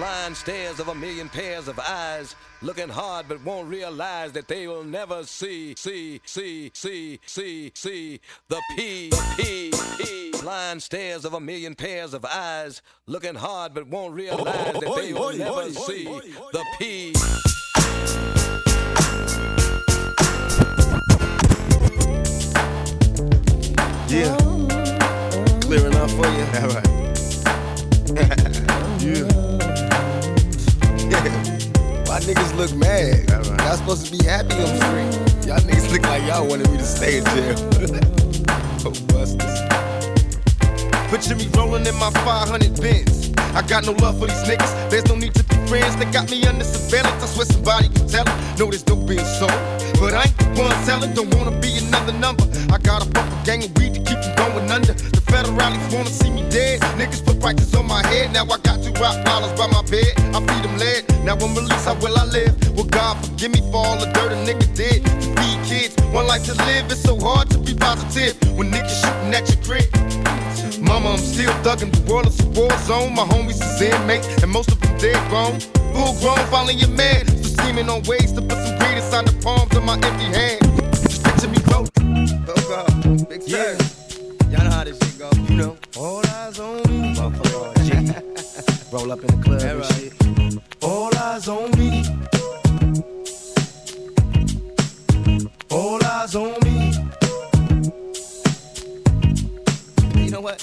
blind stares of a million pairs of eyes, looking hard but won't realize that they will never see, see, see, see, see, see the P, P, P. Blind stares of a million pairs of eyes, looking hard but won't realize that they will never see the P. Yeah. Clear enough for you? All right. yeah. Yeah Why niggas look mad? All right. Y'all supposed to be happy I'm free. Y'all niggas look like y'all wanted me to stay in jail. oh, busters. Picture me rolling in my 500 bins. I got no love for these niggas. There's no need to be friends. They got me under surveillance. I swear somebody can tell it. No, there's no being sold. But I ain't the one selling. Don't wanna be another number. I got a fucking gang of weed to keep them going under. The federalists wanna see me dead. Niggas put prices on my head. Now I got two rock dollars by my bed. I feed them lead. Now I'm released. How will I live? Well, God forgive me for all the dirt a nigga did. To feed kids, one life to live. It's so hard to be positive when niggas shooting at your crib. Mama, I'm still thugging. The world is a war zone. My homies is inmates, and most of them dead grown. Full grown, following your man. So scheming on ways to put some greed inside the palms of my empty hand. Just picture me rolling. Oh God, big yeah. Y'all know how this shit go. You know. All eyes on me. Roll up in the club and shit. All eyes on me. All eyes on me. You know what?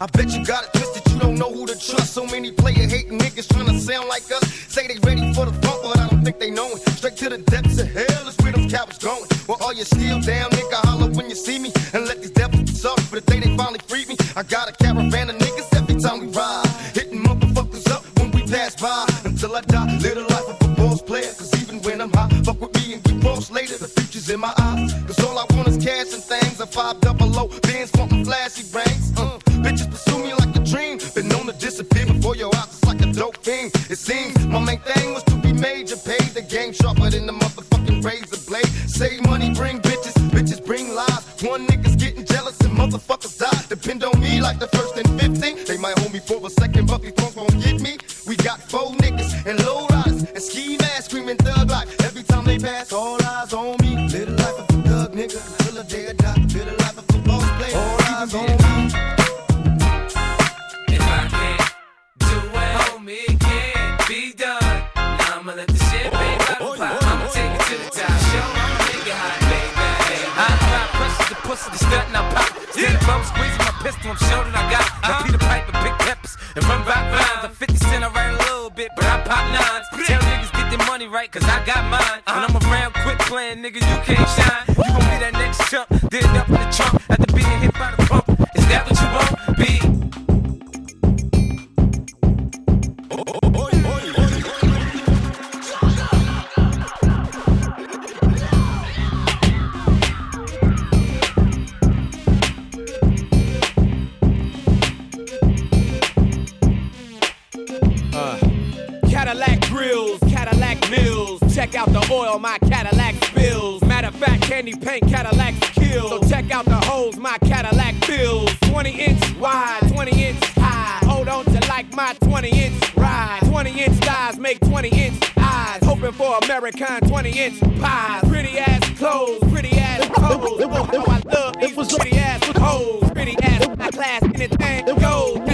I bet you got it twisted, you don't know who to trust. So many player hating niggas trying to sound like us. Say they ready for the funk, but I don't think they know it. Straight to the depths of hell is where them cowards going. Well, all you still down, nigga, holler when you see me. And let these devils sorry for the day they finally freed me. I got a caravan of niggas every time we ride. Hitting motherfuckers up when we pass by. Until I die, live the life of a boss player. Cause even when I'm high, fuck with me and get boss later. The future's in my eyes. Cause all I want is cash and things. Five double low, bands wanting flashy rings. Uh, bitches pursue me like a dream. Been known to disappear before your eyes. It's like a dope thing. It seems my main thing was to be major. Pay the game sharper than the motherfucking razor blade. Save money, bring bitches. Bitches bring lies. One nigga's getting jealous and motherfuckers die. Depend on me like the first and 15. They might hold me for a second, but these punks won't get me. We got four niggas and low riders and ski masks screaming thug life. Every time they pass, all eyes on me. It, it can't be done. Now I'ma let the champagne bottle pop. I'ma take it to the top. Show make it hot, baby. I pop pressure the pussy, the stunt and I pop. Steady bum squeezing my pistol, I'm sure that I got. I Peter Piper, pick peppers, and run back lines. I'm 50 cent, I write a little bit, but I pop nines. Tell niggas get their money right, cause I got mine. When I'm around, quit playing, nigga, you can't shine. Oil my Cadillac spills. Matter of fact, candy paint Cadillac kills. So check out the holes my Cadillac fills. 20 inch wide, 20 inch high. Hold on to like my 20 inch ride. 20 inch thighs make 20 inch eyes. Hoping for American 20 inch pies. Pretty ass clothes, pretty ass clothes. Oh, I love these pretty ass hoes. Pretty ass high class, anything goes.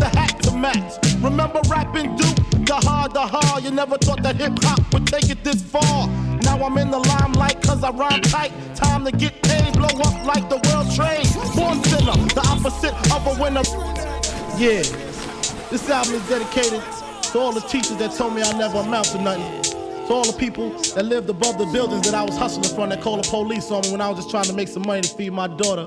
the hat to match. Remember rapping Duke? The hard, the hard. You never thought that hip hop would take it this far. Now I'm in the limelight cause I rhyme tight. Time to get paid, blow up like the world trade. Born sinner, the opposite of a winner. Yeah, this album is dedicated to all the teachers that told me I never amount to nothing. To all the people that lived above the buildings that I was hustling from that called the police on me when I was just trying to make some money to feed my daughter.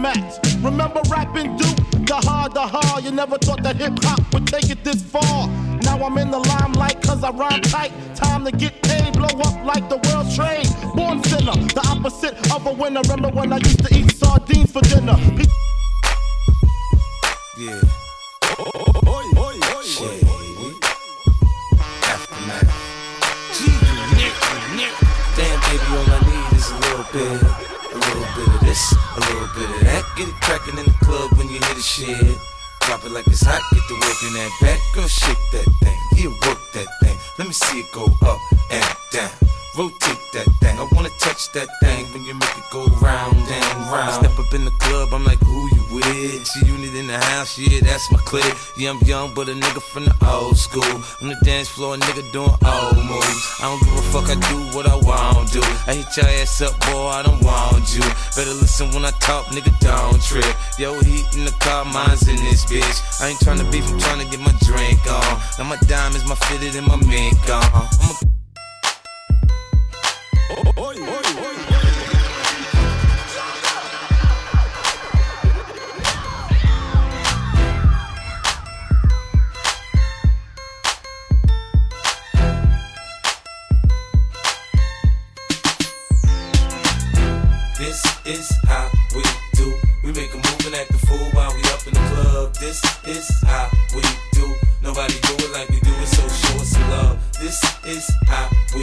match. Remember rapping Duke? The hard, the hard. You never thought that hip hop would take it this far. Now I'm in the limelight cause I rhyme tight. Time to get paid, blow up like the world trade. Born sinner, the opposite of a winner. Remember when I used to eat sardines for dinner? Yeah. Shit. Aftermath. Damn, baby, all I need is a little bit. A little bit of this, a little bit of that. Get it crackin' in the club when you hear the shit. Drop it like it's hot, get the work in that back. Girl, shake that thing, yeah, work that thing. Let me see it go up and down. Rotate that thing, I wanna touch that thing when you make it go round and round. I step up in the club, I'm like, who you with? G-Unit in the house, yeah, that's my clique. Yeah, I'm young, but a nigga from the old school. On the dance floor, a nigga doing old moves. I don't give a fuck, I do what I want to. I hit your ass up, boy, I don't want you. Better listen when I talk, nigga, don't trip. Yo, heat in the car, mine's in this bitch. I ain't tryna beef, I'm tryna get my drink on. Now my diamonds, my fitted, and my mink on. I'm a movin like the fool while we up in the club. This is how we do. Nobody do it like we do with so much love. This is how we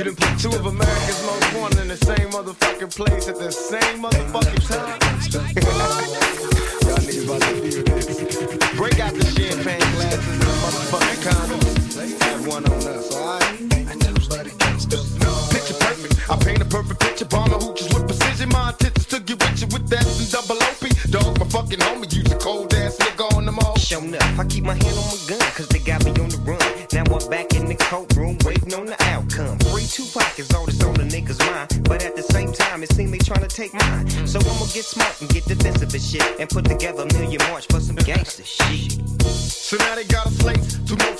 You done put two of America's most wanted in the same motherfucking place at the same motherfucking time. Y'all niggas about to feel this. Break out the champagne glasses and the motherfucking condoms. Have one on us, alright? Picture perfect. I paint a perfect picture. Bomber hooches with precision. My intentions to get with you with that and double OP. Dog, my fucking homie. Use a cold ass nigga on them all. Shown up, I keep my hand on my gun, cause they trying to take mine. So I'ma get smart and get defensive and shit. And put together a million march for some gangster shit. So now they got a slate. Two multi-millionaire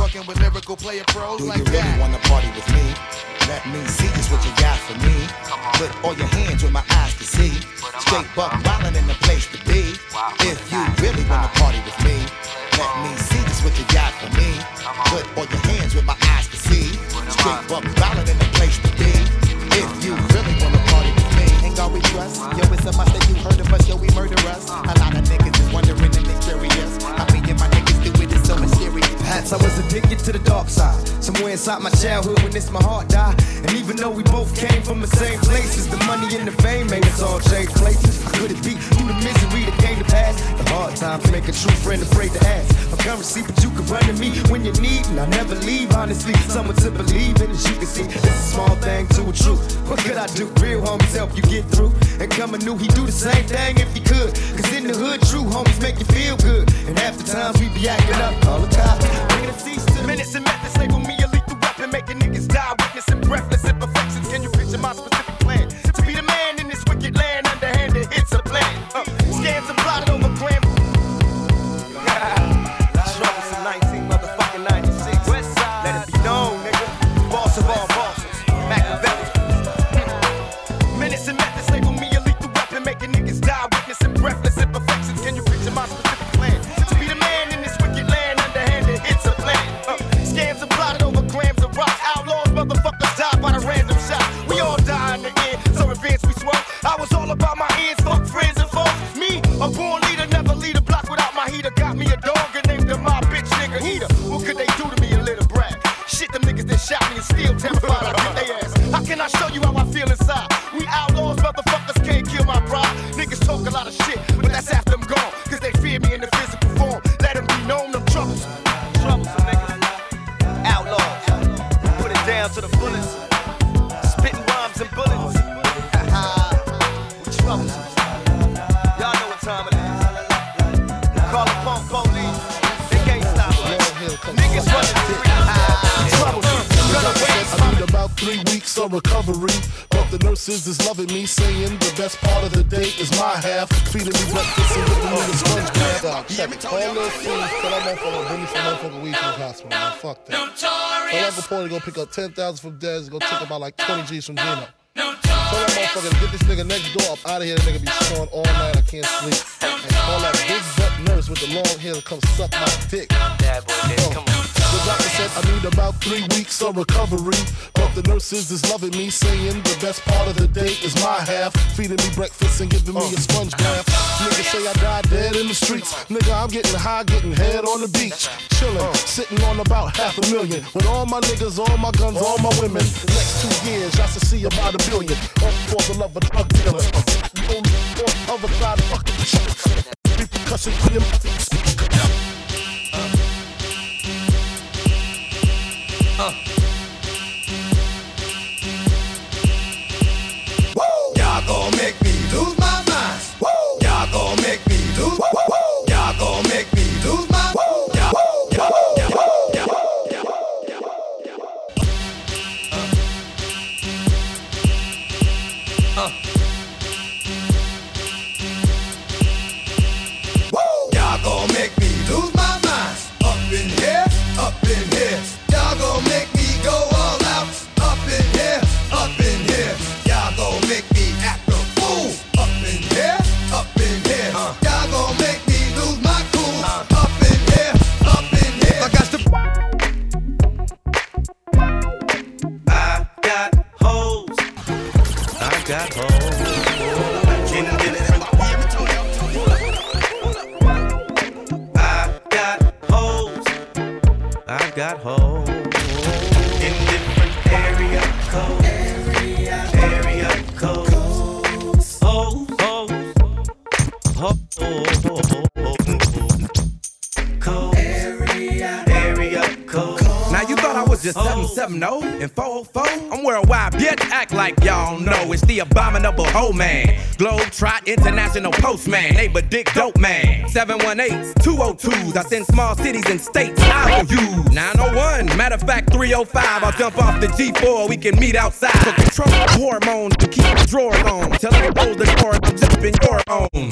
fucking with lyrical player pros Do like you really that. wanna party with me? Let me see just what you got for me. Put all your hands with my eyes to see. Straight buck wildin' in the place to be. If you really wanna party with me, let me see just what you got for me. Put all your hands with my eyes to see. Straight buck wildin' in the place to be. If you really wanna party with me, ain't God we trust. Yo, it's a must that you heard of us, yo, we murder us. Uh. A lot of niggas is wondering and they curious. I was addicted to the dark side. Somewhere inside my childhood when this my heart died. And even though we both came from the same places, the money and the fame made us all change places. Could it be through the misery that came to pass? The hard times make a true friend afraid to ask. A currency, but you can run to me when you need, and I never leave, honestly. Someone to believe in, as you can see. It's a small thing to a truth. What could I do? Real homies help you get through. And coming new, he do the same thing if he could. Cause in the hood, true homies make you feel good. And half the times we be acting up, all the Minutes and methods label me a lethal weapon, making niggas die, witnessing breathless imperfections. Can you picture my All those fools tell that motherfucker bring me some motherfucking weed from the hospital. Man. Fuck that. Tell Paulie to go pick up 10,000 from Dez, go take about like 20 G's from Gino. Tell that motherfucker to get this nigga next door up out of here. That nigga be snoring all night. I can't sleep. And call that big nurse with the long hair to come suck my dick. Bad boy, Dave, oh. come on. The doctor said I need about three weeks of recovery. But the nurses is loving me, saying the best part of the day is my half. Feeding me breakfast and giving me a oh. sponge bath. Niggas say I died dead in the streets. Nigga, I'm getting high, getting head on the beach. Chillin', oh. sitting on about half a million. With all my niggas, all my guns, all my women. Next two years, I should see about a billion. All for the love of drug dealer. You on the other side, fucking repercussions for your just 770 and 404? I'm worldwide, bitch. Act like y'all know it's the abominable hoe man. Globe Trot International Postman. Neighbor Dick Dope Man. 718s, 202s. I send small cities and states. I will use 901. Matter of fact, 305. I'll jump off the G4. We can meet outside. So control hormones to keep the drawers on. Tell them to close the door jump in your own.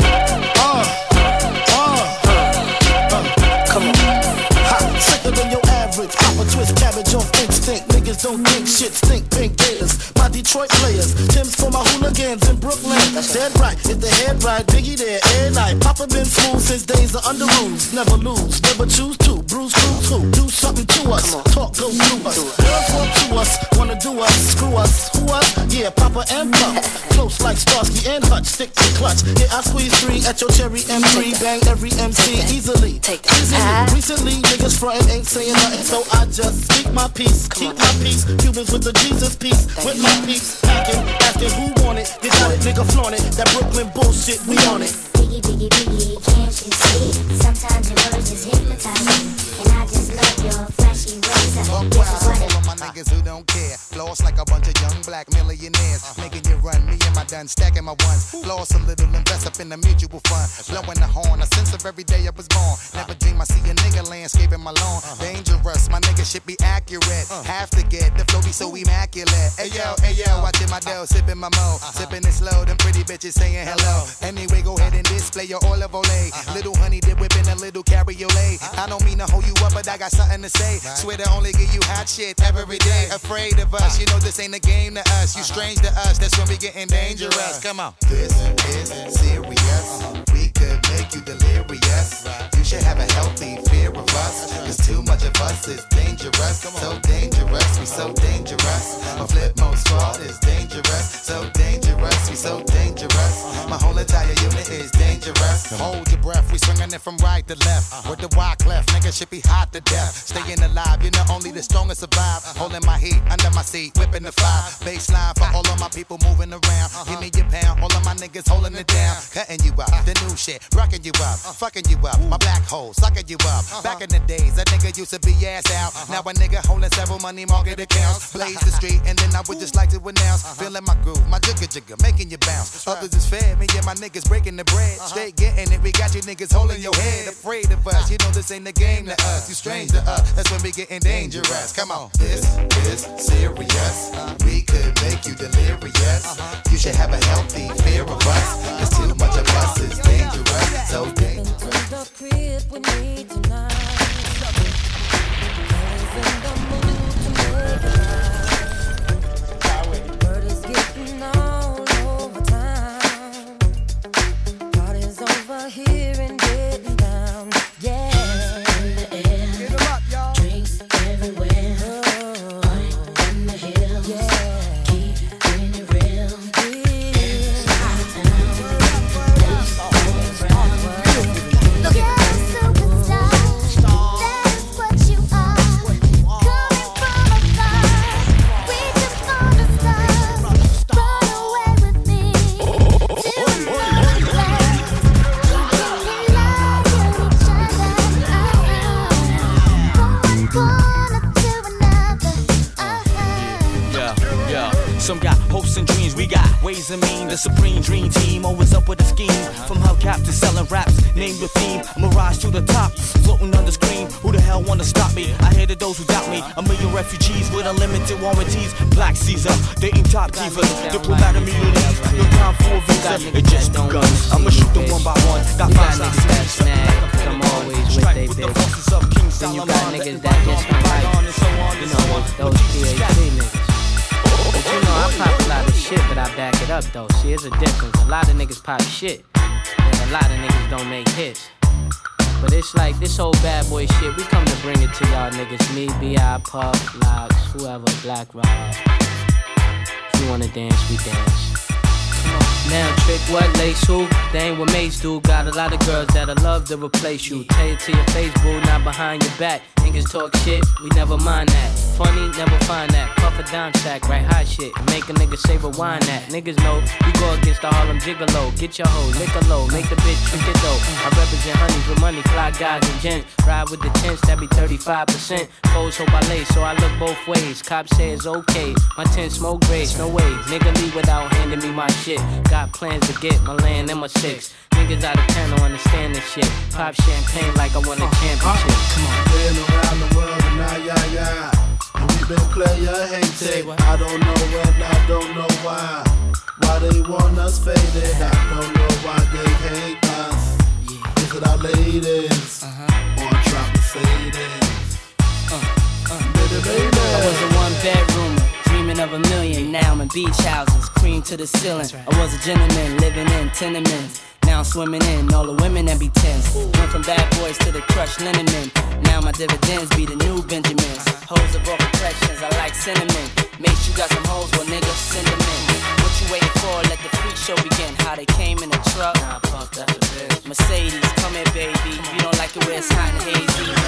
Sicker than your average. Pop a twist cabbage off instinct. Niggas don't think shit stink. Pink gators. My Detroit players. Tim's for my hooligans in Brooklyn. Dead right. If the head right, Biggie there. Air night. Papa been smooth since days of under rules. Never lose. Never choose to. Bruise cruise who? Do something to us. Talk go through us. Girls want to us. Wanna do us. Screw us. Who us? Yeah, Papa and Pump. Like Starsky and Hutch. Stick to clutch. Yeah, I squeeze three at your cherry M3. Bang every MC easily. Take Easily. that. Recently, niggas frontin' ain't saying nothing, so I just speak my peace. Keep my peace. Cubans with the Jesus peace. With my peace. Packing, asking who want it. You got it, nigga flaunt it. That Brooklyn bullshit, we on it. Biggie, biggie, biggie, can't you see? Sometimes your words just hypnotize me, and I just love your flashy I Fuck guess wild, what all of my niggas who don't care. Floss like a bunch of young black millionaires. Making you run, me and my done stacking my ones. Floss a little, invest up in the mutual fund. Blowing the horn, a sense of every day I was born. Never dream I see a nigga landscaping my lawn. Dangerous, my nigga should be accurate. Have to get the flow be so immaculate. Hey yo, hey yo, watching my dough, sipping my mo. Sipping it slow, them pretty bitches saying hello. Anyway, go ahead and display your olive olay. Little honey dip whipping a little cabriolet. I don't mean to hold you up, but I got something to say. Swear to only give you hot shit every day. Afraid of us, you know this ain't a game to us. You strange to us, that's when we getting dangerous. Come on. This is serious. We could make you delirious. You should have a healthy fear of us. Cause too much of us is dangerous. So dangerous, we so dangerous. My Flipmode Squad is dangerous. So dangerous, we so dangerous. My whole entire unit is dangerous. Hold your breath, we swinging it from right to left. With the wide cleft, nigga should be hot to death. Staying alive, you know only the strongest survive. Holding my heat under my seat, whipping the fire. Baseline for all of my people moving around. Give me your pound, all of my niggas holding it down. Cutting you out, the new shit, rocking you up, uh, fucking you up. My black hole, sucking you up. Uh-huh. Back in the days, a nigga used to be ass out. Uh-huh. Now a nigga holding several money market accounts. Blaze the street, and then I would just like to announce. Uh-huh. Feeling my groove, my jigger jigger, making you bounce. Others is fed, me and my niggas breaking the bread. Straight getting it, we got you niggas holding your head. Afraid of us, you know this ain't the game to us. You strange to us, that's when we getting dangerous. Come on, this is serious. We could make you delirious. You should have a healthy fear of us. Cause too much of us is dangerous. So dangerous. the crib with me tonight. In the to make it right. Word is getting all over town. Party's over here ways and mean. The supreme dream team, always up with a scheme. From hubcap to selling raps, name your theme. I'm rise to the top, floating on the screen. Who the hell wanna stop me? I hated those who doubt me. A million refugees with unlimited warranties. Black Caesar, dating top divas, diplomatic immunities. No time for a visa, it just begun. I'ma shoot them one by one. Got five got niggas that sides. snag, come always with they bitch. Then you got niggas that just don't like, you know, those, those PhD niggas. But you know, I pop a lot of shit, but I back it up though. See, it's a difference. A lot of niggas pop shit, and a lot of niggas don't make hits. But it's like this whole bad boy shit, we come to bring it to y'all niggas. Me, B.I., Puff, Lox, whoever, Black Rob. If you wanna dance, we dance. Now trick what lace who? They ain't what mates do. Got a lot of girls that'll love to replace you. Tell it to your face, boo, not behind your back. Niggas talk shit, we never mind that. Funny, never find that. Puff a dime stack, right hot shit. Make a nigga say wine that. Niggas know we go against the Harlem Gigolo. Get your hoe, lick a low, make the bitch trick it though. I represent honeys with money, fly guys and gents. Ride with the tents, that be 35%. Foes hope I lay, so I look both ways. Cop says okay, my tent smoke grades, no way. Nigga leave without handing me my shit. Got plans to get my land and my six. Niggas out of town don't understand this shit. Pop champagne like I won a championship. Come on. Playing around the world and I, yeah, yeah. And we been player hated. I don't know when, I don't know why. Why they want us faded. I don't know why they hate us. Is it our ladies? Uh-huh. Or drop the faded? Baby, baby. I was a one bedroomer, dreaming of a million. Now I'm in beach houses, cream to the ceiling. I was a gentleman living in tenements. Now I'm swimming in all the women that be tens. Went from bad boys to the crushed linen men. Now my dividends be the new Benjamins. Hoes of all complexions, I like cinnamon. Make sure you got some hoes, well nigga, send them in. What you waiting for? Let the freak show begin. How they came in a truck. Nah, puff, that's a bitch. Mercedes, come here, baby. You don't like it where it's hot and hazy.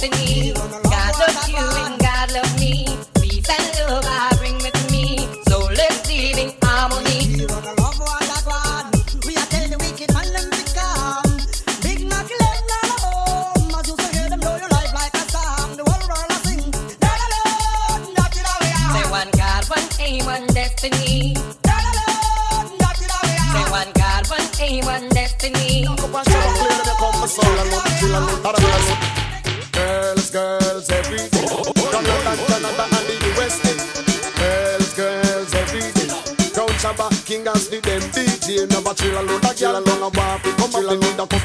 One chill a load of girl along a bar. fi Come up,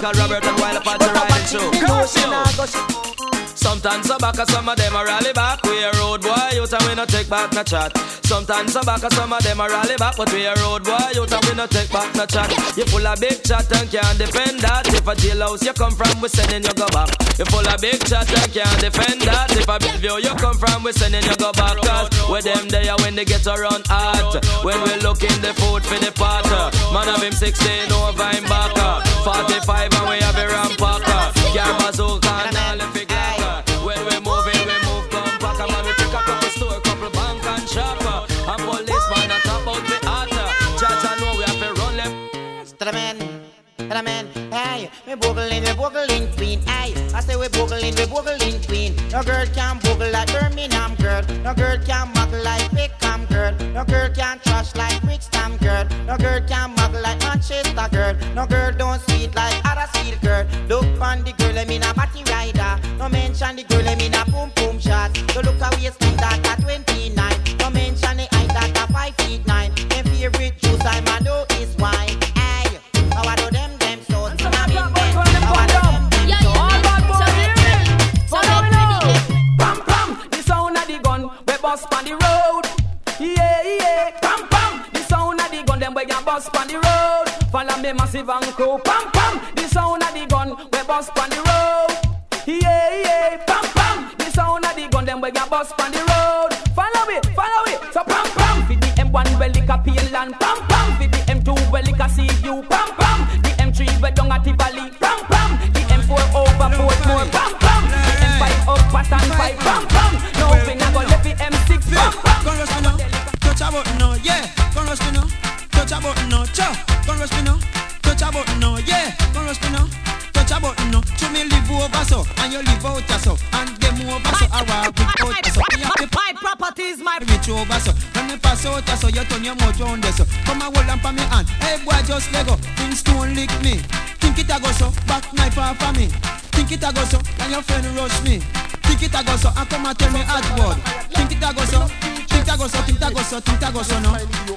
Michael Robert and Wild Apache riding through. Curse you. Sometimes a back some of them a rally back. We a road boy, you and we no take back no chat. Sometimes a back some of them a rally back, but we a road boy, you and we no take back no chat. You full of big chat and can't defend that. If a jailhouse you come from, we sending you go back. You full of big chat and can't defend that. If a Bellevue you come from, we sending you go back. Cause with them there when they get a run hot. When we lookin' the food for the potter, Man of him 16 over him back. 45 and we have a rampack. Car uh. bazooka and all the figure. When we move in, we move compact. And we pick up couple store, couple bank and shop. Uh. And policeman on top out the heart. Uh. Jaja know we have to run left. Stramen, stramen, hey. We boogling, we boogling queen, hey. I say we boogling, we in queen. No girl can boogle like Birmingham girl. No girl can mock like Peckham girl. No girl can trash like Brixton girl. No girl can mug like Manchester girl. No girl don't hard word. Think it a go so, think it a go so, think it a go so, think it a go so no.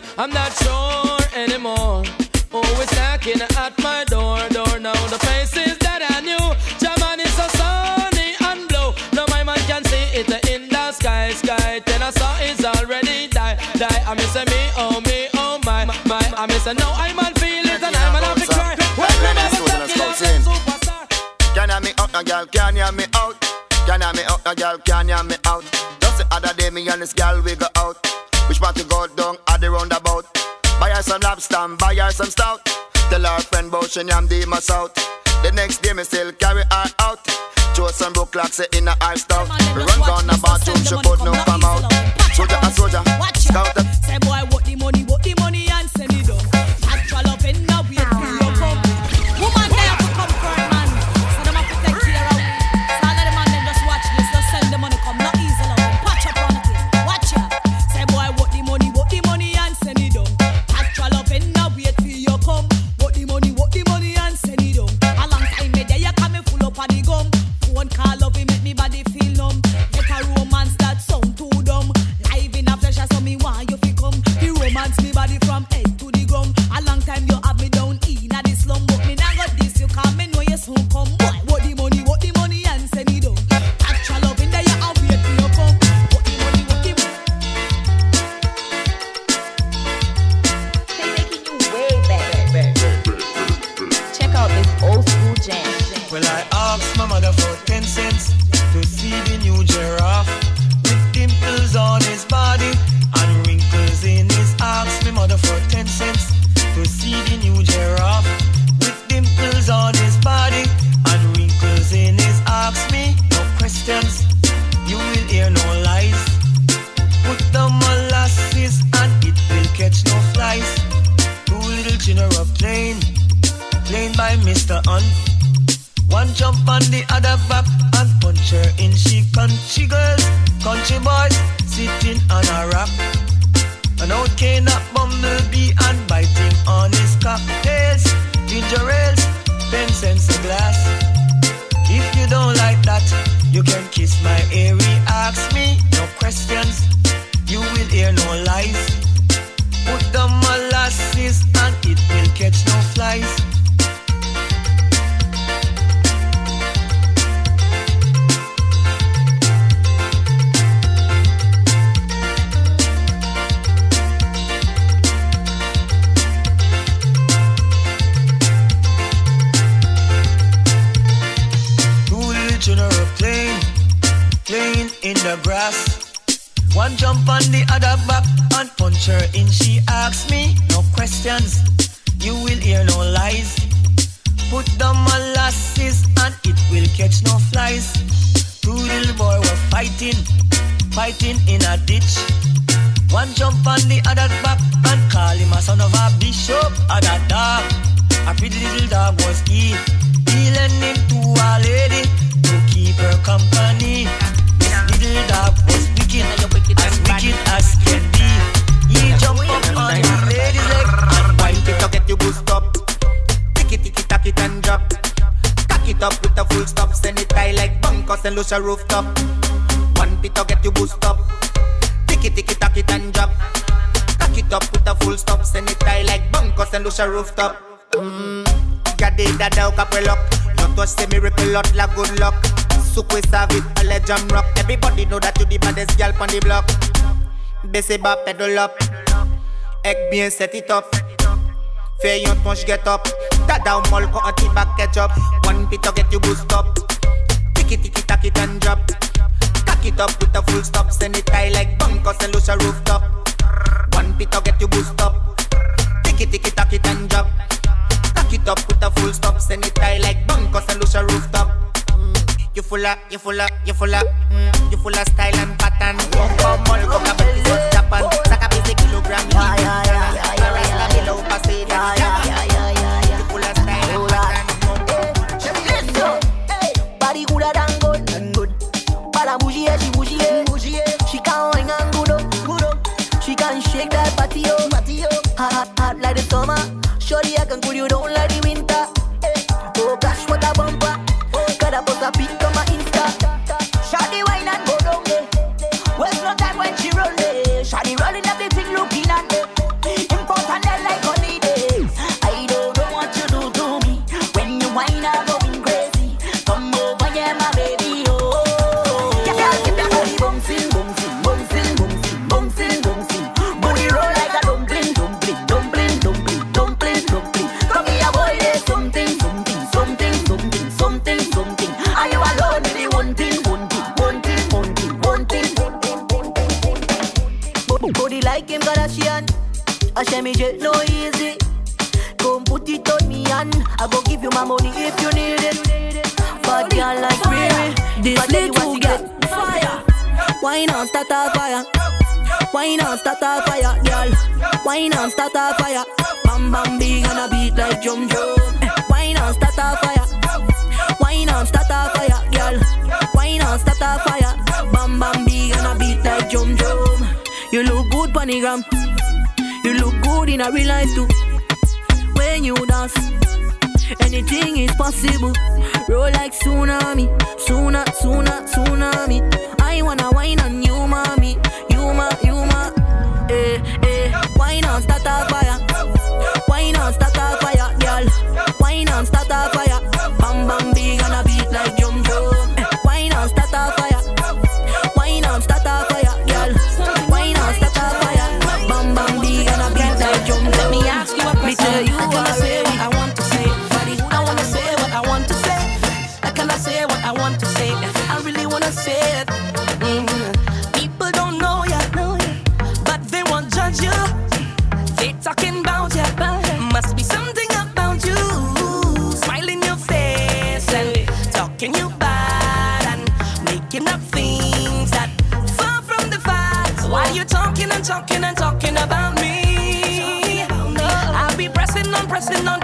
Me, I'm not sure anymore. Is knocking at my door, door now? The faces that I knew. German is so sunny and blue. No, my man can see it in the sky, sky. Then I saw it's already die, die. I miss me, oh me, oh my, my. I miss no, I'm on feel it and I'm have to cry. When we never talk, you know, Can you me up, no girl? Can you me out? Can you me up, no girl? Can you me out? Just the other day, me and this girl we go out. Which part to go down at the roundabout? Buy her some lobster, buy her some stout. Tell her friend about she yam the my south. The next day me still carry her out. Throw some broke clocks in her stuff. Run down the bathroom, she put no come out. Soldier a soldier, scout. Say boy, playing playing by Mr. Hunt one jump on the other back and punch her in. She country girls, country boys sitting on a rock. An out cane up bumblebee and biting on his cocktails. Ginger ales, ten cents a glass. If you don't like that, you can kiss my airy. Ask me no questions, you will hear no lies. Put the molasses and it will catch no flies. In the grass. One jump on the other back and punch her in. She asks me no questions. You will hear no lies. Put the molasses and it will catch no flies. Two little boy were fighting, fighting in a ditch. One jump on the other back and call him a son of a bishop or a dog. A pretty little dog was he. He lent him to a lady to keep her company. This little dog was wicked, as wicked as can be. He jumped up on the lady's leg and Wine it to get you boost up. Tick it, tick it, tack it and drop. Cock it up with a full stop. Send it high like bunkers and lose a rooftop. One pit get you boost up. Tick it, tick it, tack it and drop. Cock it up with a full stop. Send it high like bunkers and lose mm, a rooftop. Mmm, gade da da kapelok. Not to miracle lot la good luck. Sukwe savit, a legend rock. Everybody know that you the baddest girl on the block. Baissez bas, pedal up. Ek bien set it up. Fais yon ton get up. Tada ou mol ko anti back catch up. One pit to get you boost up. Tiki tiki tack it drop. Cock it up with a full stop. Send it high like bunkers and lose a rooftop. One pit to get you boost up. Tiki tiki tack it drop. Cock it up with a full stop. Send it high like bunkers and lose a rooftop. You full of, you full of, you full of, mm, you full of style and pattern. Come on, go kabel is on Japan. Saka busy kilogram. Yeah, yeah, yeah, yeah, yeah, yeah. Below passage. Yeah, yeah, yeah, yeah, yeah, yeah. You full of style and pattern. Body gooder than gold, good. Para bougie, she bougie, She can wine and good up, good. She can shake that body up, body up. Hot, hot, hot like the summer. Shorty, I can cool you down like I share me jet no easy. Come put it on me and I go give you my money if you need it. But girl like me, this little get fire. Why not start a fire. Why not start a fire, girl. Why not start a fire. Bam bam big on a beat like drum drum. Eh, why not start a fire. Why not start a fire, girl. Why not start a fire. Bam bam big on a beat like drum drum. You look good, panigram. You look good in a real life too. When you dance, anything is possible. Roll like tsunami, tsunami, tsunami. I wanna wine on you. talking and talking about me. I'll be pressing on, pressing on,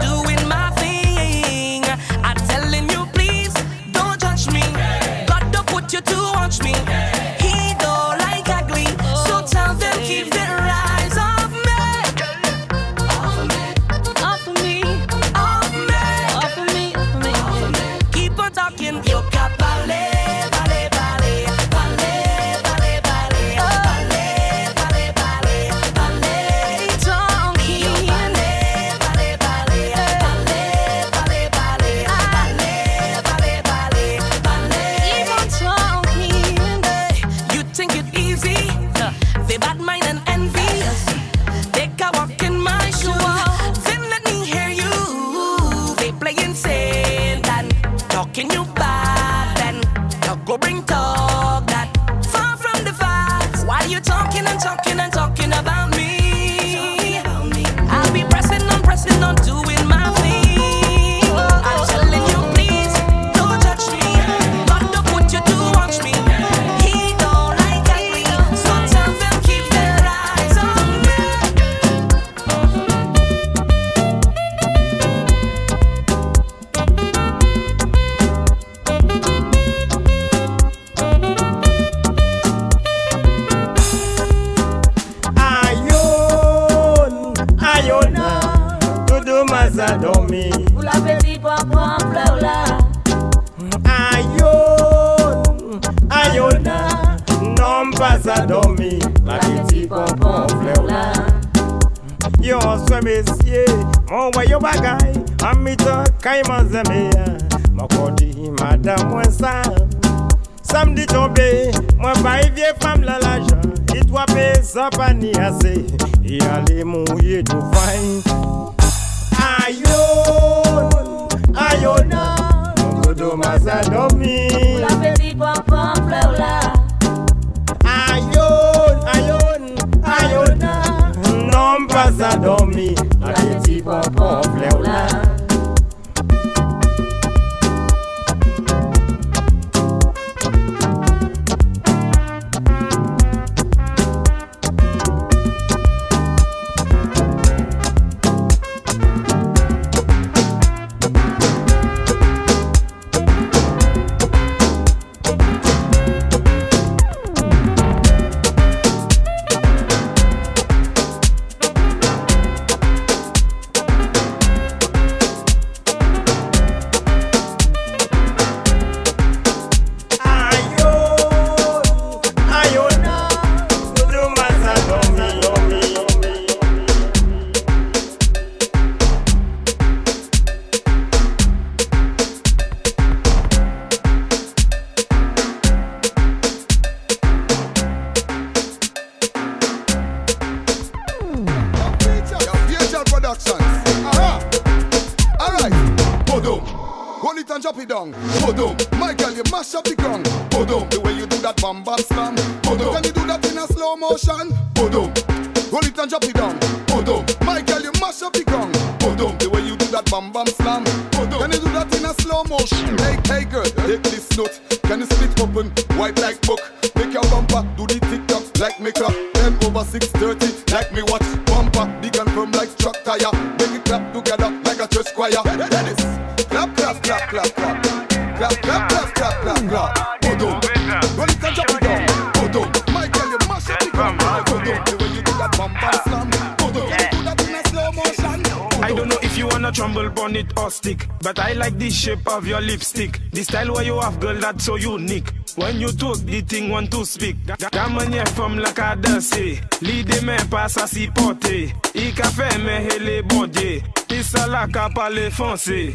But I like the shape of your lipstick. The style where you have, girl, that's so unique. When you talk, the thing want to speak. That Da manière femme la ka danser. L'idée me passe à s'y porter. I ka fait me hele bon Dieu. Pisa la ka parler français.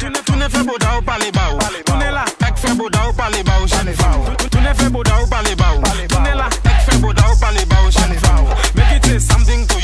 Tourne, tourne fait boda ou parle bao. Tourne la, ek fait boda ou parle bao. Tourne fait boda ou parle bao. Tourne la, ek fait boda ou parle bao. Make it say something to you.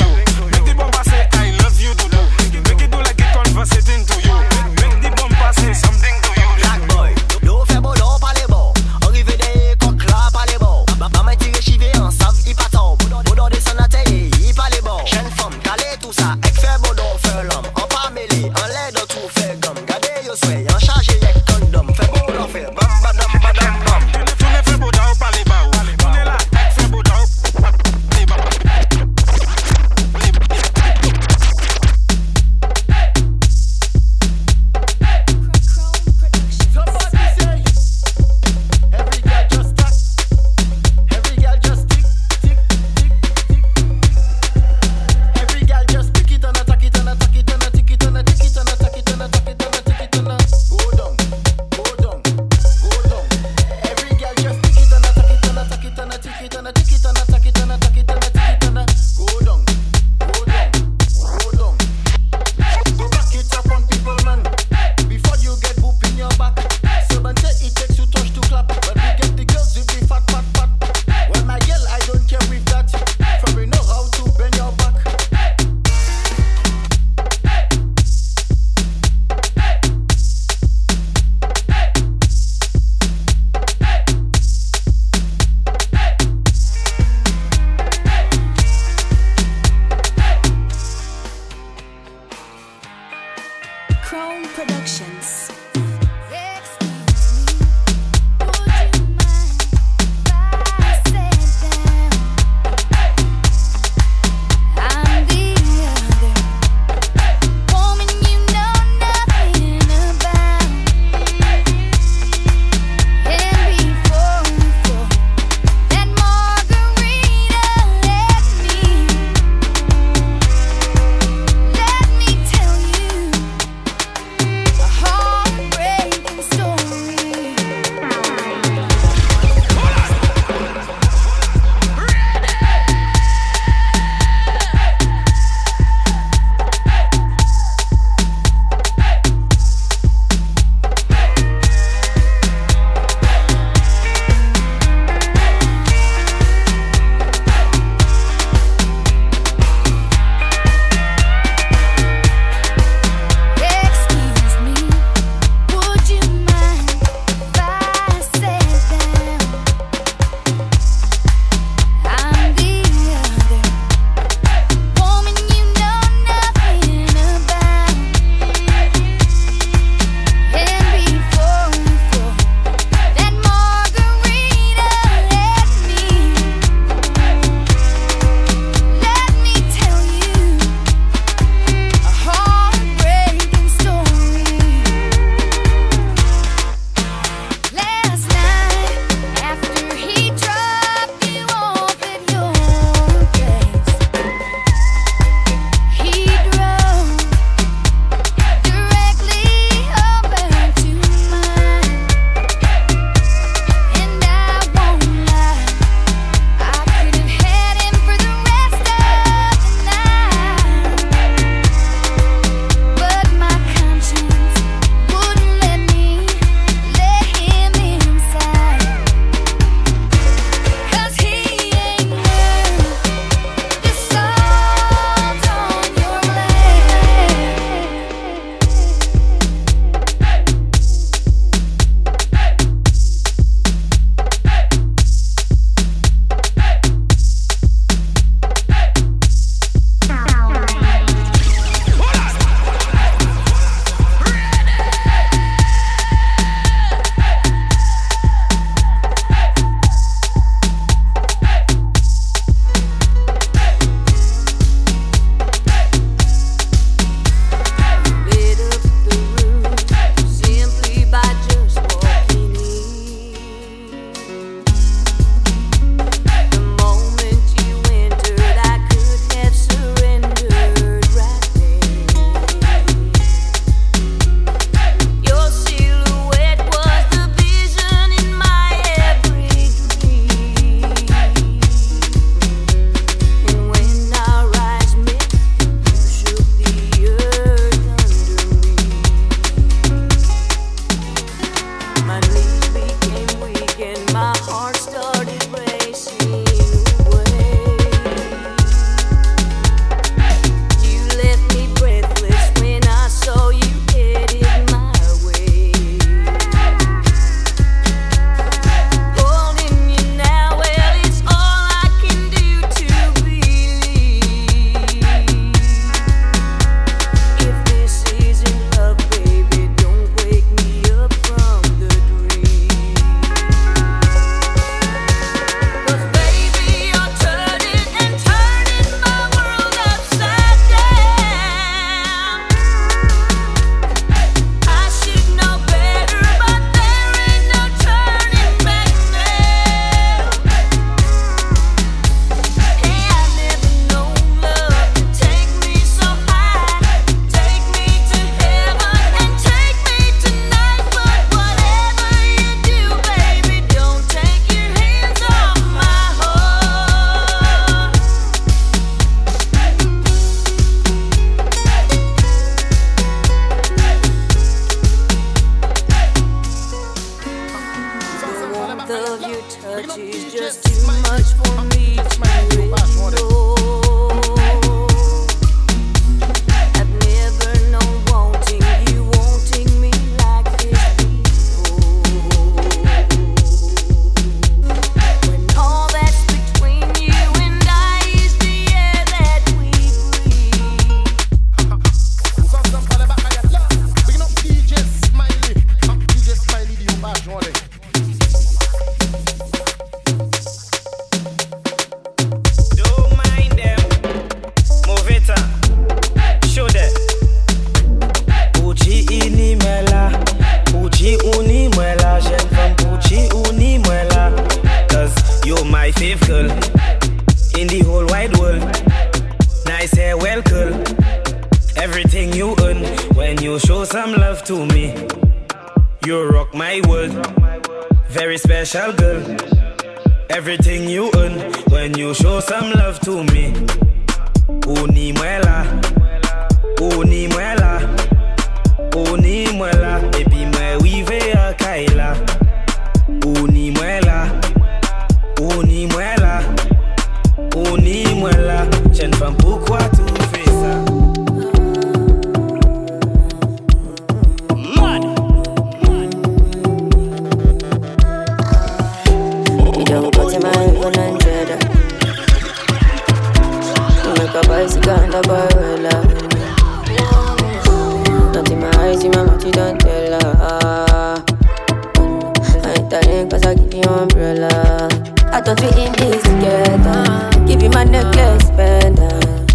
I thought we in this together. Give you my necklace, spend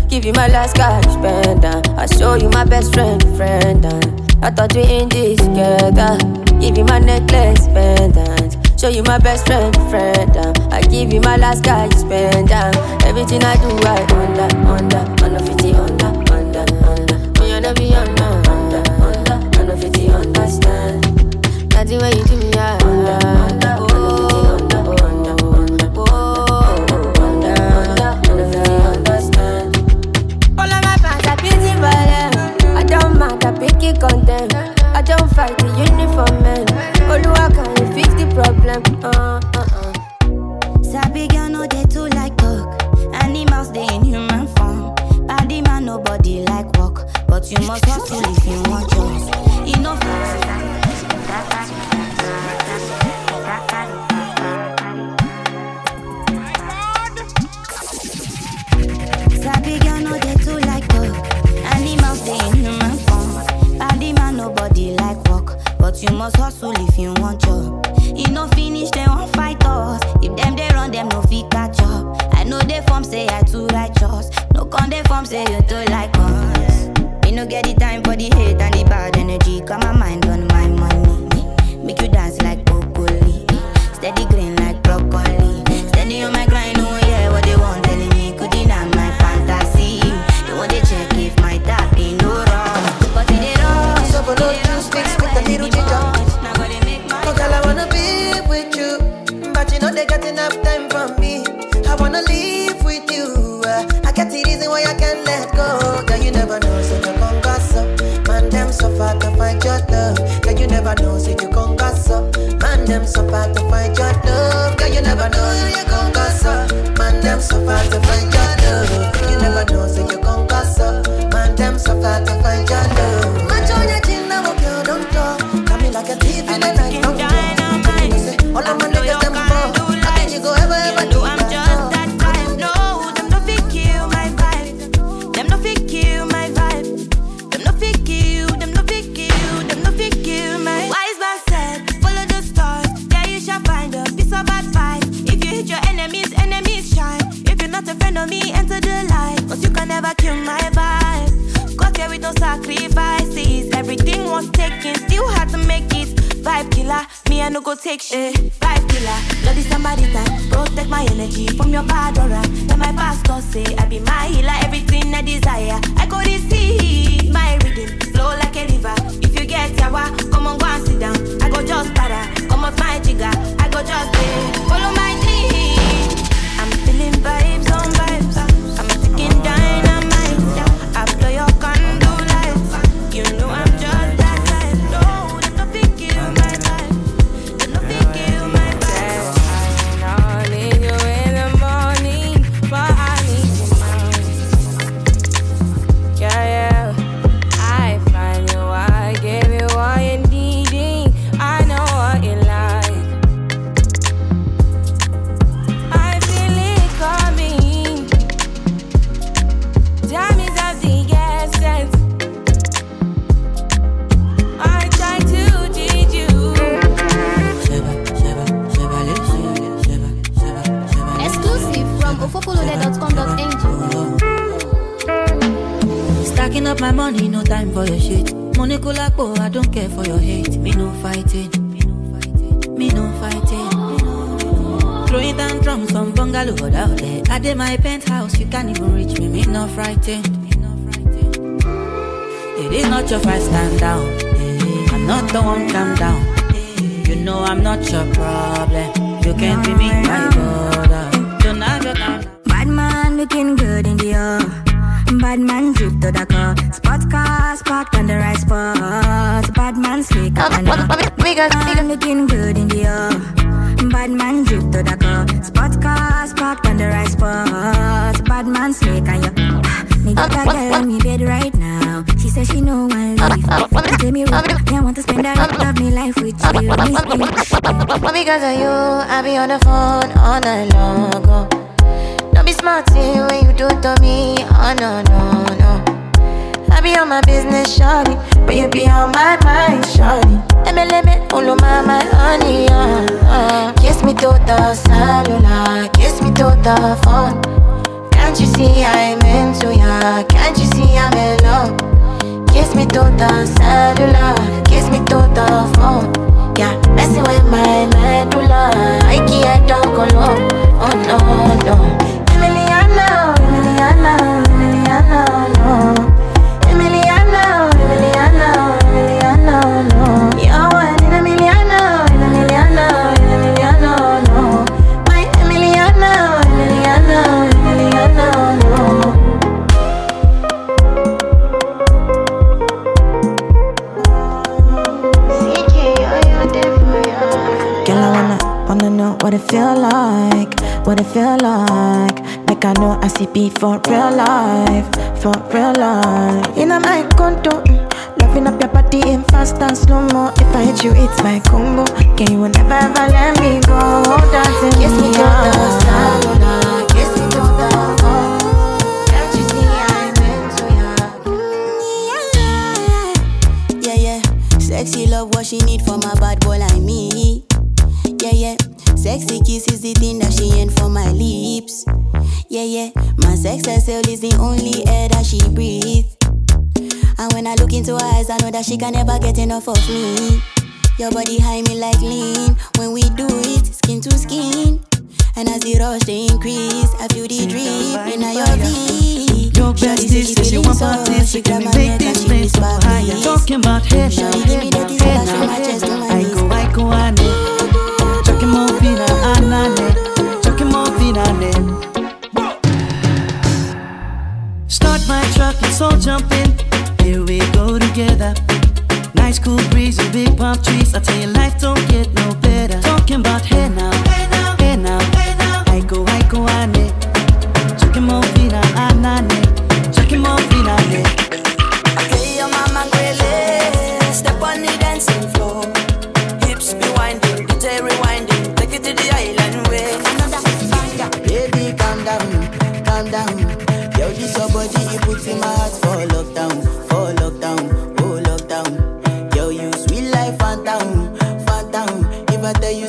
Give you my last cash, spend I show you my best friend, friend I thought we in this together. Give you my necklace, spend Show you my best friend, friend I give you my last cash, spend Everything I do, I under, under, under 50, under, under, under. Oh, me under, me under, under, under, under 50, understand. Nothing when you do kick on them. I don't fight the uniform men. I can you fix the problem? Uh uh uh. Sabi girl no dey too like talk. Animals they in human form. Body man nobody like walk, but you must hustle if you want yours. Enough. say your Counting up my money, no time for your shit. Money kulakbo, I don't care for your hate. Me no fighting. Me no fighting. Throwing tantrums from bungalow out there. I did my penthouse, you can't even reach me. Me no frightened. It is not your fight, stand down. I'm not the one, calm down. You know I'm not your problem. You can't be me, my brother. Don't have your time. Bad man looking good in the air. Bad man drip to the car. Spot cars parked on the right spot. Bad man slick up and up. Man looking good in the air. Bad man drip to the car. Spot cars parked on the right spot. Bad man slick and you. Me got a girl on me bed right now. She says she know one leave. She tell me what I want to spend the rest of me life with you. Because of you, I be on the phone all night long. Oh. Be smart when you do it to me. Oh no, no, no. I be on my business, shawty. But you be on my mind, shawty. MLM, all of my, my honey, uh, uh. Kiss me to the cellular, kiss me to the phone. Can't you see I'm into ya? Can't you see I'm in love? Kiss me to the cellular, kiss me to the phone. Yeah, messing with my medulla. I can't talk alone. Oh no, no. Know what it feel like, what it feel like. Like I know I see beat for real life, for real life. In a my condo, loving up your body in fast and slow mo. If I hit you, it's my combo. Can you never ever let me go? Dancing Kiss me to the oh. Oh, kiss me the phone. Can't you see I'm into ya? Yeah, yeah. Sexy love, what she need for my bad boy like me. Yeah, yeah. Sexy kiss is the thing that she ain't for my lips. Yeah, yeah. My sex herself is the only air that she breathes. And when I look into her eyes, I know that she can never get enough of me. Your body high me like lean. When we do it, skin to skin. And as the rush they increase, I feel the drip in your V. Your bestie says she want so can we make this place go higher? Talking about head now, head now, head now. I go, I go, I know. Chucking more Start my truck, let's all jump in. Here we go together. Nice cool breeze and big palm trees. I tell you, life don't get no better. Talking about hey now, hey now, hey now, hey now. I go, I go, I ne. Chucking more fina, anane. Chucking more fina, ne. Okay, your mama Gwele, step on the dancing floor. Hips be winding, DJ rewinding, take it to the island way. Calm down. Yo, this your body, you put in my heart for lockdown, for lockdown, oh lockdown. Yo, you sweet life, phantom, phantom. If I tell you,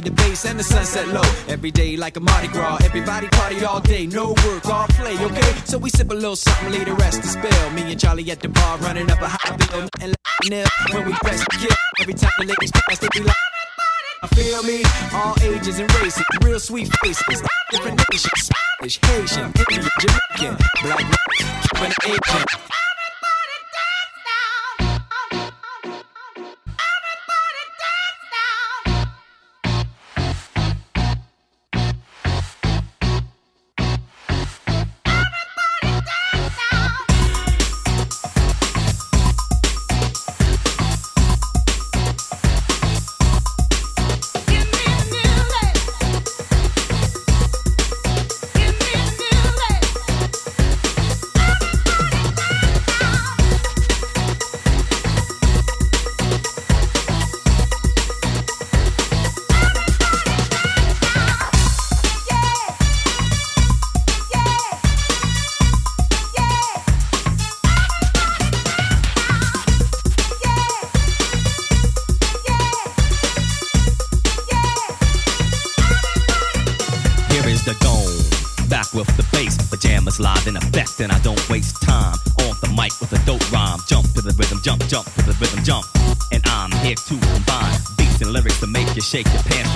The base and the sunset low. Every day like a Mardi Gras. Everybody party all day. No work, all play, okay? So we sip a little something, leave the rest to spill. Me and Charlie at the bar running up a high bill. And nil when we press the kill. Every time the ladies pass, they be like, I feel me, all ages and races, real sweet faces, different nations, Spanish, Haitian, Indian, Jamaican, black, Cuban, Asian. Shake your pants,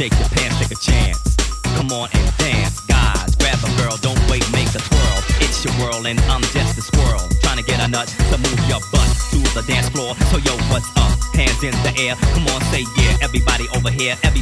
shake your pants, take a chance. Come on and dance, guys. Grab a girl, don't wait, make a twirl. It's your world, and I'm just a squirrel. Trying to get a nut to move your butt to the dance floor. So, yo, what's up? Hands in the air. Come on, say yeah. Everybody over here, everybody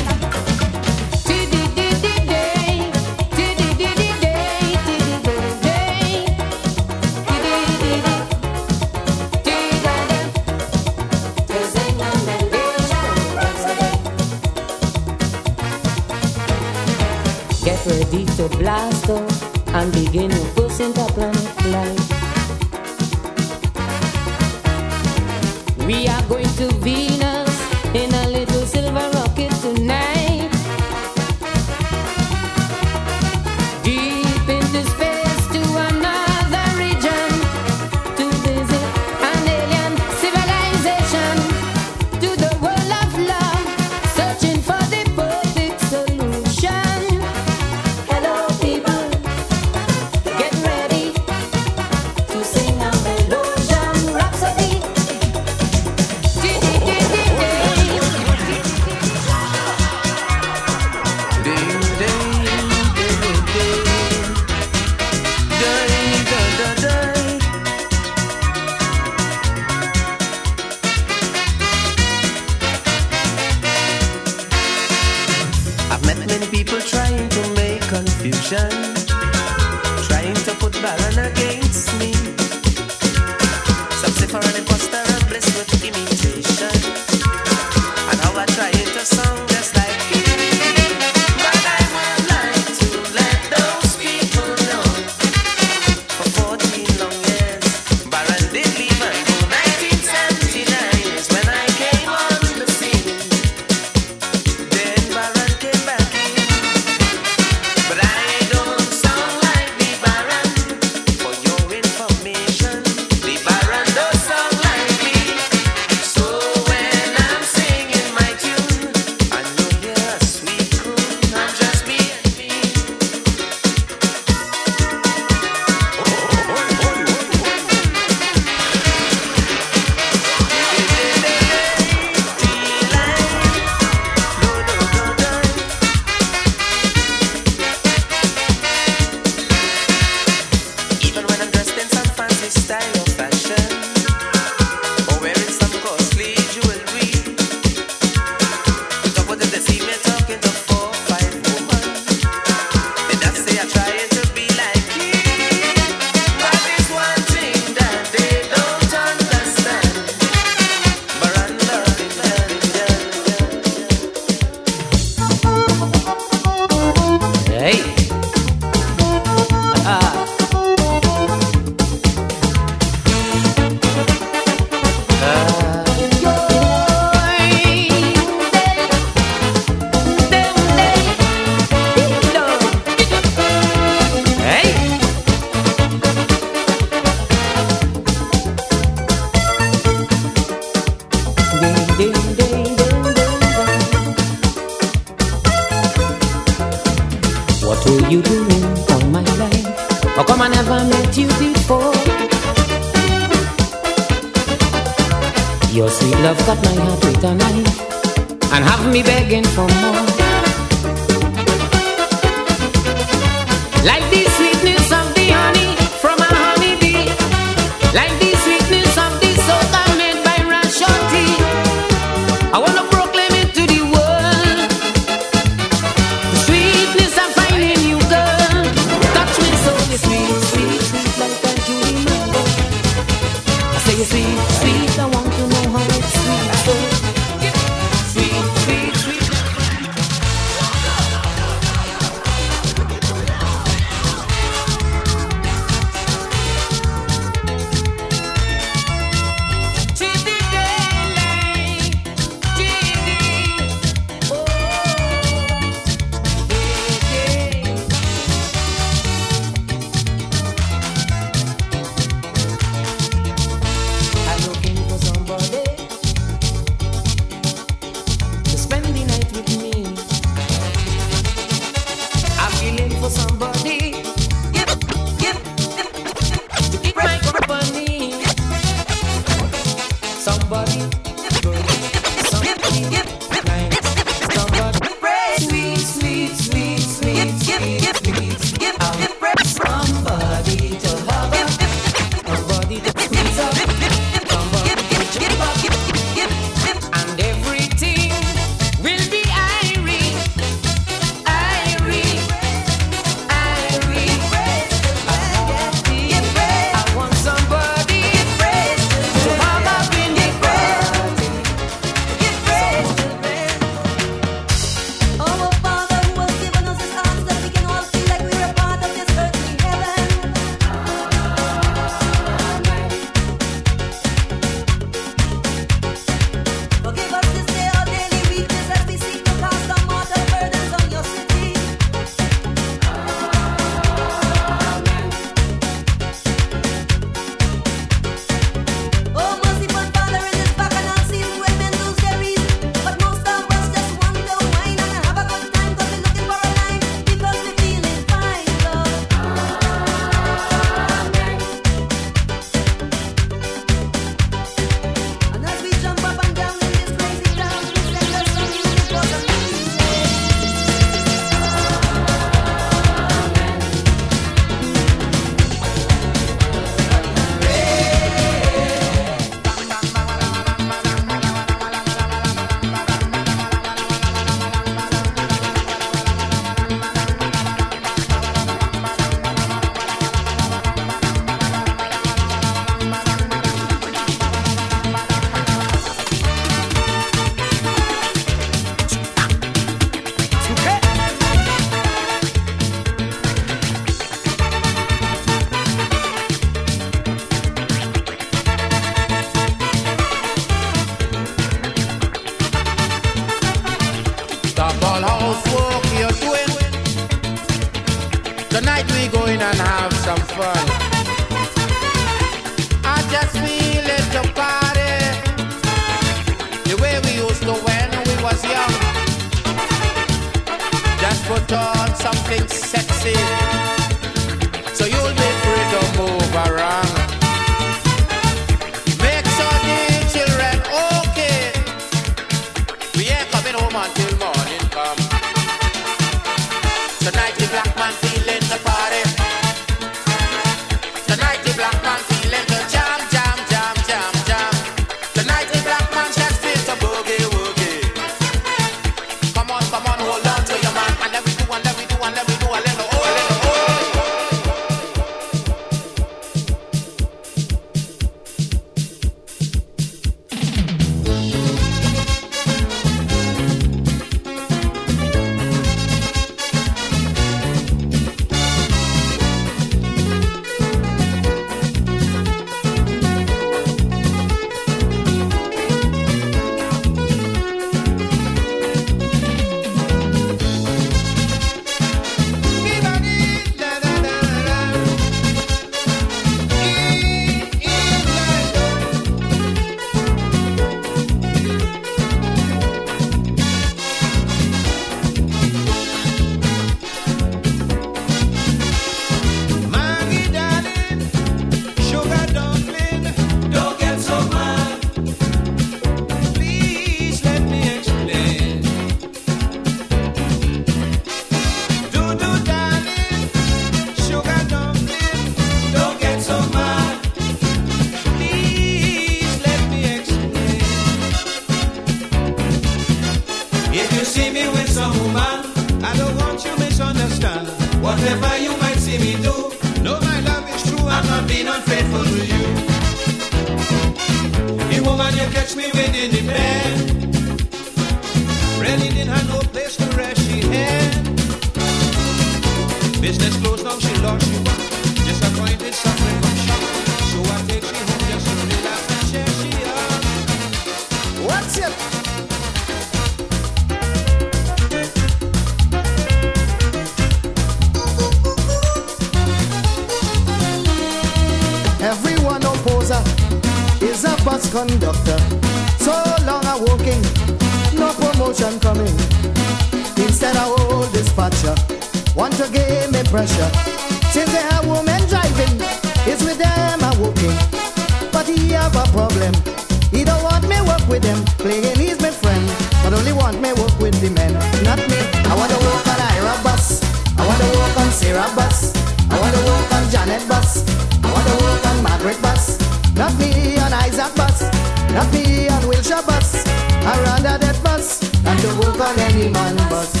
on any man bus.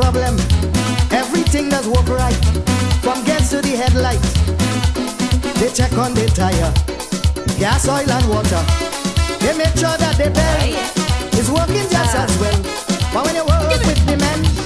problem. Everything does work right, from gas to the headlight. They check on the tire, gas, oil, and water. They make sure that the bell is working just as well. But when you work with the men,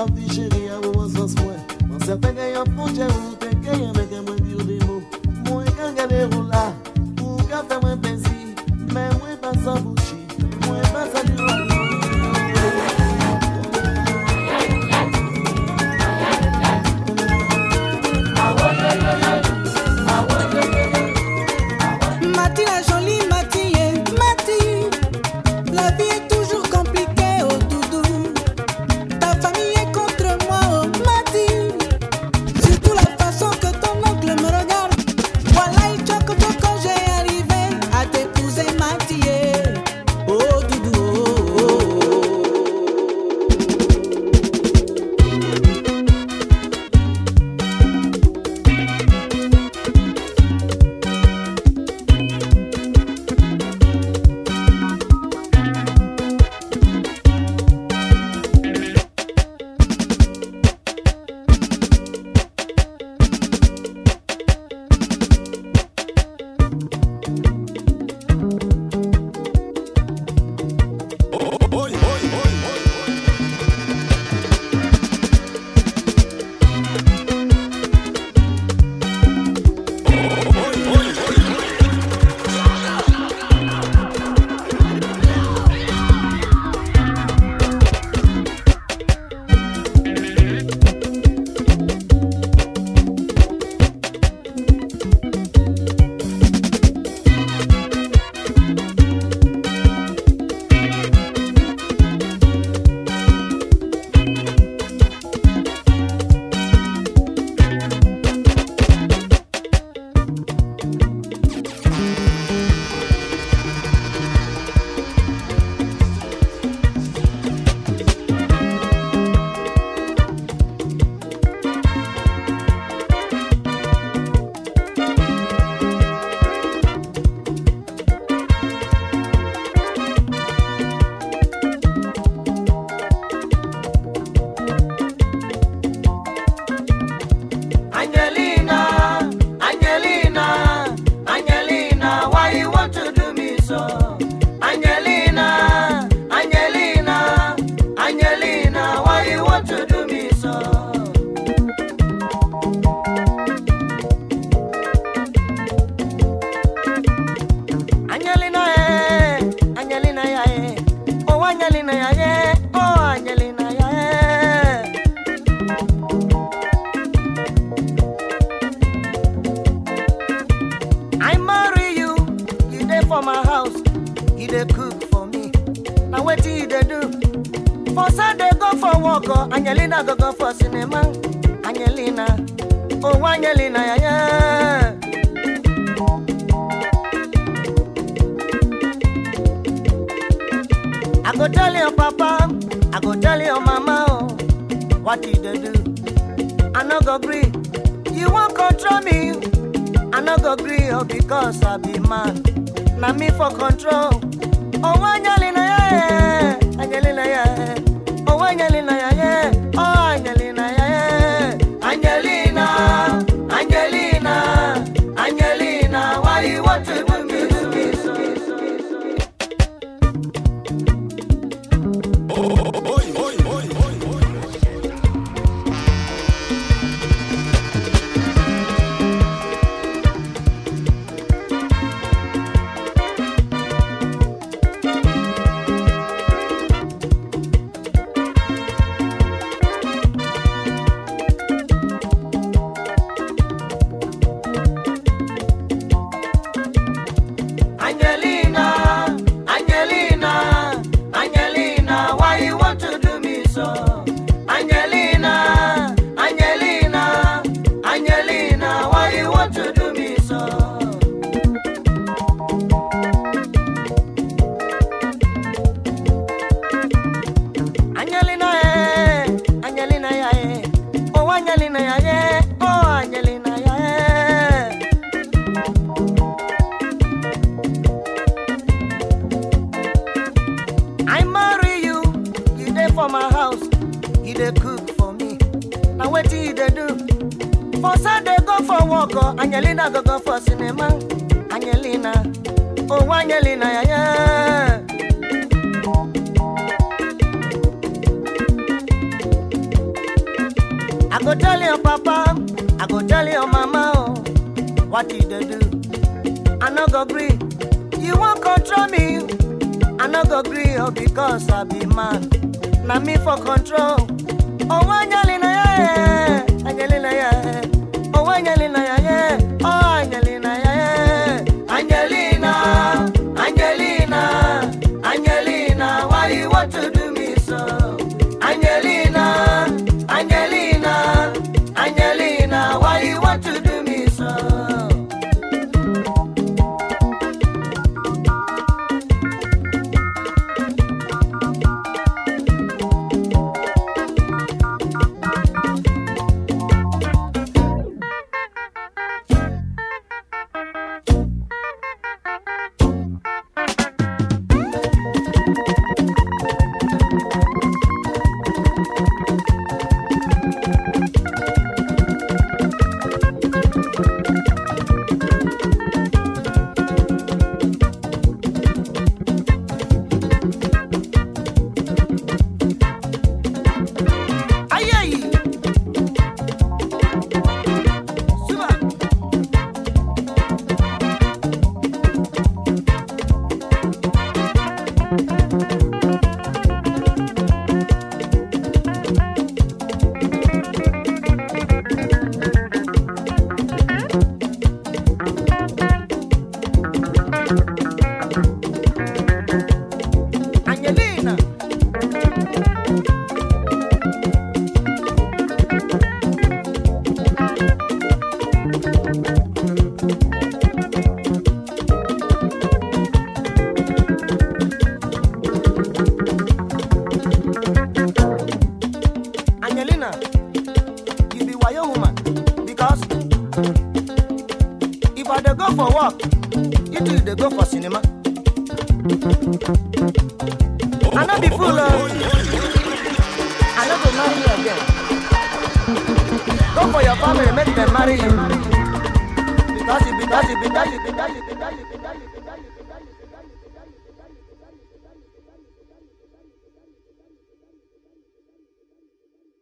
Só te cheguei a to as mães Mas até ganhar por te um, te